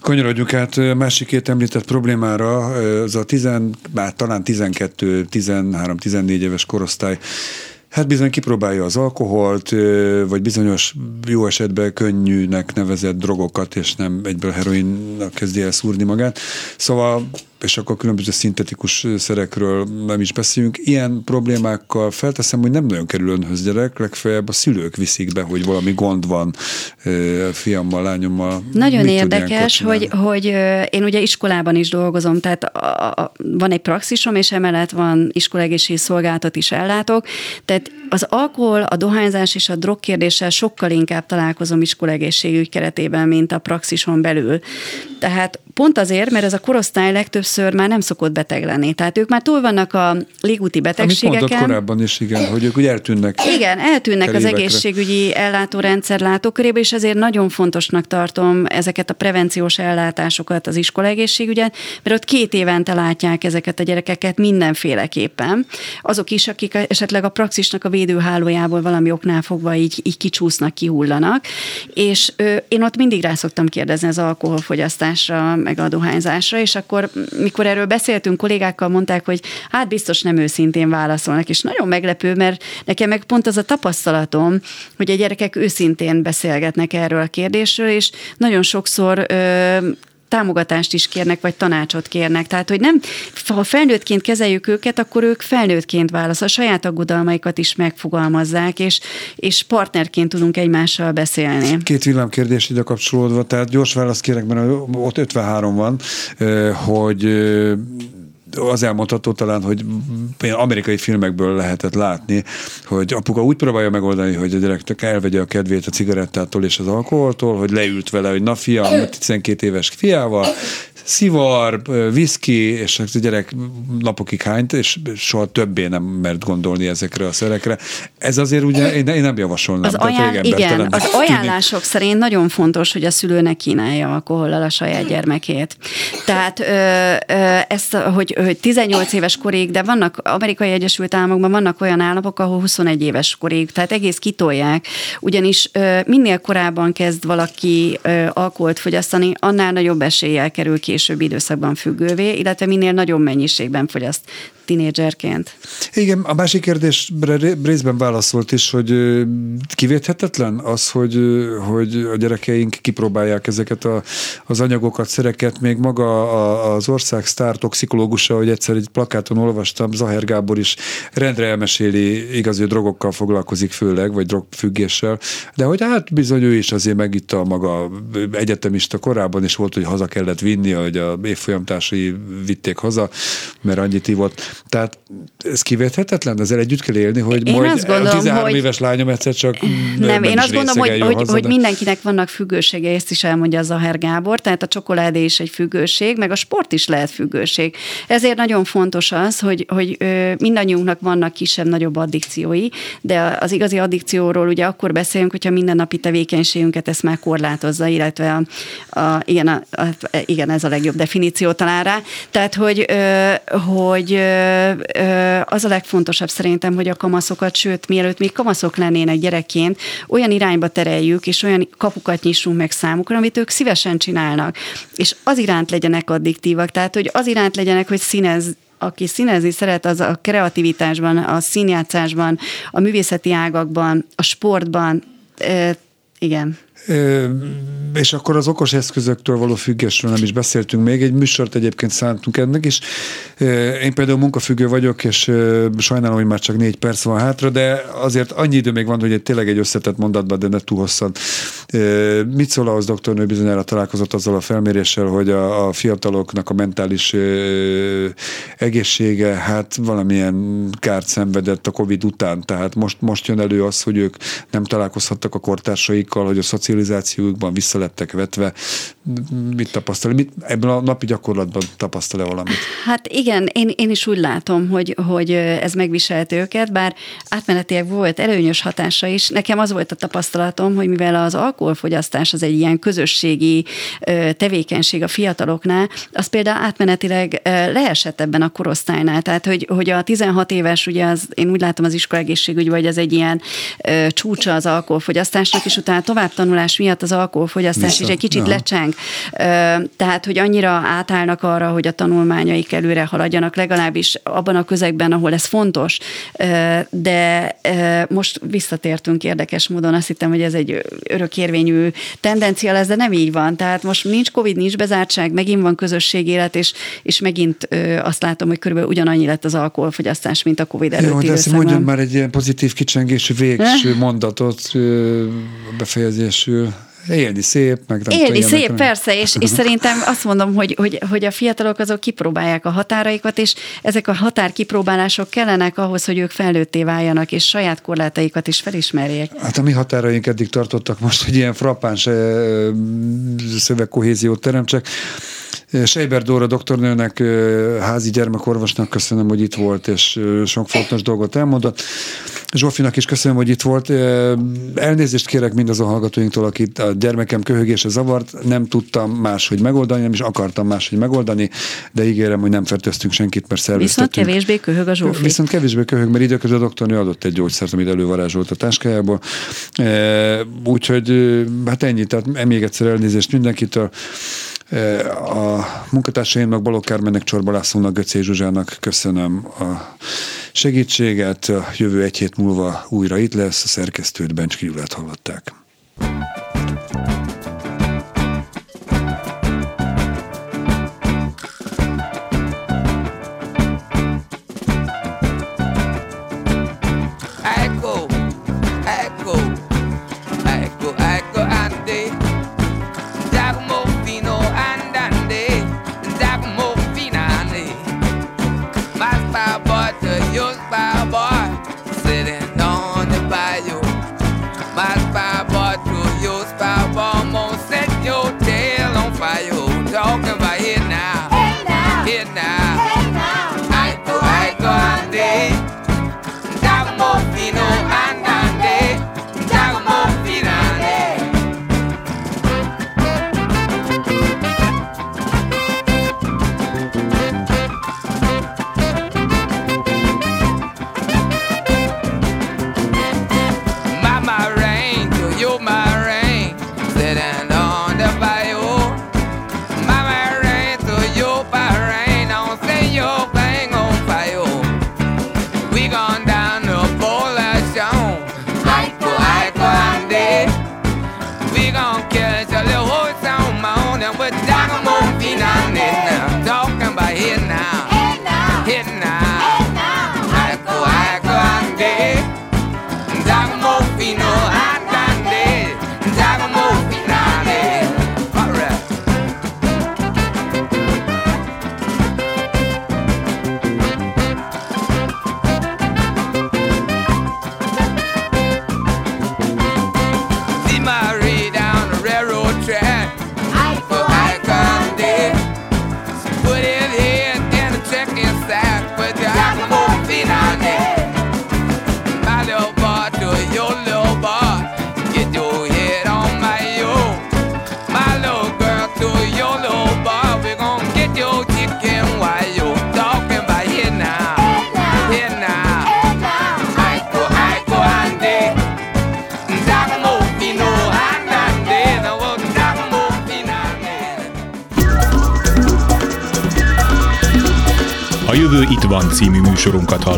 Kanyarodjunk át másik két említett problémára, az a 10, bár talán 12, 13, 14 éves korosztály Hát bizony kipróbálja az alkoholt, vagy bizonyos jó esetben könnyűnek nevezett drogokat, és nem egyből heroinnak kezdi el szúrni magát. Szóval, és akkor különböző szintetikus szerekről nem is beszéljünk. Ilyen problémákkal felteszem, hogy nem nagyon kerül önhöz gyerek, legfeljebb a szülők viszik be, hogy valami gond van fiammal, lányommal. Nagyon Mit érdekes, hogy, hogy én ugye iskolában is dolgozom, tehát a, a, van egy praxisom, és emellett van iskolaegészségügyi szolgáltat is ellátok, tehát az alkohol, a dohányzás és a drog kérdéssel sokkal inkább találkozom iskolaegészségügy keretében, mint a praxison belül. Tehát pont azért, mert ez a korosztály legtöbbször már nem szokott beteg lenni. Tehát ők már túl vannak a légúti Amit betegségeken. korábban is, igen, hogy ők ugye eltűnnek. Igen, eltűnnek az egészségügyi ellátórendszer látókörébe, és ezért nagyon fontosnak tartom ezeket a prevenciós ellátásokat az iskolaegészségügyet, mert ott két évente látják ezeket a gyerekeket mindenféleképpen. Azok is, akik esetleg a praxis bázisnak a védőhálójából valami oknál fogva így, így kicsúsznak, kihullanak, és ö, én ott mindig rá szoktam kérdezni az alkoholfogyasztásra, meg a dohányzásra, és akkor mikor erről beszéltünk, kollégákkal mondták, hogy hát biztos nem őszintén válaszolnak, és nagyon meglepő, mert nekem meg pont az a tapasztalatom, hogy a gyerekek őszintén beszélgetnek erről a kérdésről, és nagyon sokszor ö, támogatást is kérnek, vagy tanácsot kérnek. Tehát, hogy nem, ha felnőttként kezeljük őket, akkor ők felnőttként válasz, a saját aggodalmaikat is megfogalmazzák, és, és partnerként tudunk egymással beszélni. Két villámkérdés ide kapcsolódva, tehát gyors választ kérek, mert ott 53 van, hogy az elmondható talán, hogy amerikai filmekből lehetett látni, hogy apuka úgy próbálja megoldani, hogy a gyereknek elvegye a kedvét a cigarettától és az alkoholtól, hogy leült vele, hogy na fiam, 12 éves fiával, szivar, viszki, és a gyerek napokig hányt, és soha többé nem mert gondolni ezekre a szerekre. Ez azért ugye én, én nem javasolnám. Az, ajánl- igen, embertelen az tűnik. ajánlások szerint nagyon fontos, hogy a szülő ne kínálja alkohollal a saját gyermekét. Tehát ö, ö, ezt, hogy, hogy 18 éves korig, de vannak amerikai Egyesült Államokban vannak olyan államok, ahol 21 éves korig, tehát egész kitolják, ugyanis ö, minél korábban kezd valaki ö, alkoholt fogyasztani, annál nagyobb eséllyel kerül későbbi időszakban függővé, illetve minél nagyobb mennyiségben fogyaszt tinédzserként. Igen, a másik kérdésre ré- részben válaszolt is, hogy kivéthetetlen az, hogy, hogy a gyerekeink kipróbálják ezeket a, az anyagokat, szereket, még maga az ország sztár toxikológusa, hogy egyszer egy plakáton olvastam, Zaher Gábor is rendre elmeséli, igaz, ő drogokkal foglalkozik főleg, vagy drogfüggéssel, de hogy hát bizony ő is azért megitta a maga egyetemista korábban is volt, hogy haza kellett vinni, hogy a évfolyamtársai vitték haza, mert annyit ivott. Tehát ez kivéthetetlen, ezzel együtt kell élni, hogy Én majd azt gondolom, a 13 hogy- éves lányom egyszer csak Nem, én azt gondolom, hogy, hogy, haza, hogy de- mindenkinek vannak függőségei, ezt is elmondja Zaher Gábor, tehát a csokoládé is egy függőség, meg a sport is lehet függőség. Ezért nagyon fontos az, hogy, hogy mindannyiunknak vannak kisebb-nagyobb addikciói, de az igazi addikcióról ugye akkor beszélünk, hogyha mindennapi tevékenységünket ezt már korlátozza, illetve a, a, igen, a, a, igen, ez a legjobb definíció talán rá. Tehát, hogy, hogy az a legfontosabb szerintem, hogy a kamaszokat, sőt, mielőtt még kamaszok lennének gyerekként, olyan irányba tereljük, és olyan kapukat nyissunk meg számukra, amit ők szívesen csinálnak. És az iránt legyenek addiktívak, tehát, hogy az iránt legyenek, hogy színez, aki színezni szeret, az a kreativitásban, a színjátszásban, a művészeti ágakban, a sportban, igen. Ö, És akkor az okos eszközöktől való függésről nem is beszéltünk még. Egy műsort egyébként szántunk ennek is. Én például munkafüggő vagyok, és sajnálom, hogy már csak négy perc van hátra, de azért annyi idő még van, hogy egy tényleg egy összetett mondatban, de ne túl hosszan. Mit szól ahhoz, doktornő bizonyára találkozott azzal a felméréssel, hogy a, a fiataloknak a mentális ö, egészsége hát valamilyen kárt szenvedett a Covid után. Tehát most, most jön elő az, hogy ők nem találkozhattak a kortársaikkal, hogy a szocializációjukban vissza lettek vetve. Mit tapasztal? Mit, ebből a napi gyakorlatban tapasztal-e valamit? Hát igen, én, én is úgy látom, hogy, hogy ez megviselte őket, bár átmenetileg volt előnyös hatása is. Nekem az volt a tapasztalatom, hogy mivel az alkoholfogyasztás az egy ilyen közösségi tevékenység a fiataloknál, az például átmenetileg leesett ebben a korosztálynál. Tehát, hogy, hogy a 16 éves, ugye az, én úgy látom az iskolaegészségügy, vagy az egy ilyen csúcsa az alkoholfogyasztásnak, és utána továbbtanulás miatt az alkoholfogyasztás Vissza. is egy kicsit Aha. lecseng. Tehát, hogy annyira átállnak arra, hogy a tanulmányaik előre haladjanak, legalábbis abban a közegben, ahol ez fontos. De most visszatértünk érdekes módon, azt hittem, hogy ez egy örökérvényű tendencia lesz, de nem így van. Tehát most nincs Covid, nincs bezártság, megint van közösségélet, és, és megint ö, azt látom, hogy körülbelül ugyanannyi lett az alkoholfogyasztás, mint a Covid Jó, előtti de ezt mondjon már egy ilyen pozitív kicsengésű végső mondatot ö, befejezésül. Élni szép, meg nem Élni szép, nem? persze, és, és szerintem azt mondom, hogy, hogy, hogy a fiatalok azok kipróbálják a határaikat, és ezek a határkipróbálások kellenek ahhoz, hogy ők felnőtté váljanak, és saját korlátaikat is felismerjék. Hát a mi határaink eddig tartottak most, hogy ilyen frappáns szövegkohéziót teremtsek. Sejber Dóra doktornőnek, házi gyermekorvosnak köszönöm, hogy itt volt, és sok fontos dolgot elmondott. Zsófinak is köszönöm, hogy itt volt. Elnézést kérek mindazon hallgatóinktól, akit a gyermekem köhögése zavart. Nem tudtam máshogy megoldani, nem is akartam máshogy megoldani, de ígérem, hogy nem fertőztünk senkit, mert Viszont szerveztetünk. kevésbé köhög a Zsófi. Viszont kevésbé köhög, mert időközben a doktornő adott egy gyógyszert, amit elővarázsolt a táskájából. Úgyhogy hát ennyi, tehát még egyszer elnézést mindenkitől. A munkatársaimnak, Balogh Kármennek, Csorba Lászlónak, Göcé Zsuzsának köszönöm a segítséget. Jövő egy hét múlva újra itt lesz, a szerkesztőt Bencski Gyulát hallották. Echo, műsorunkat.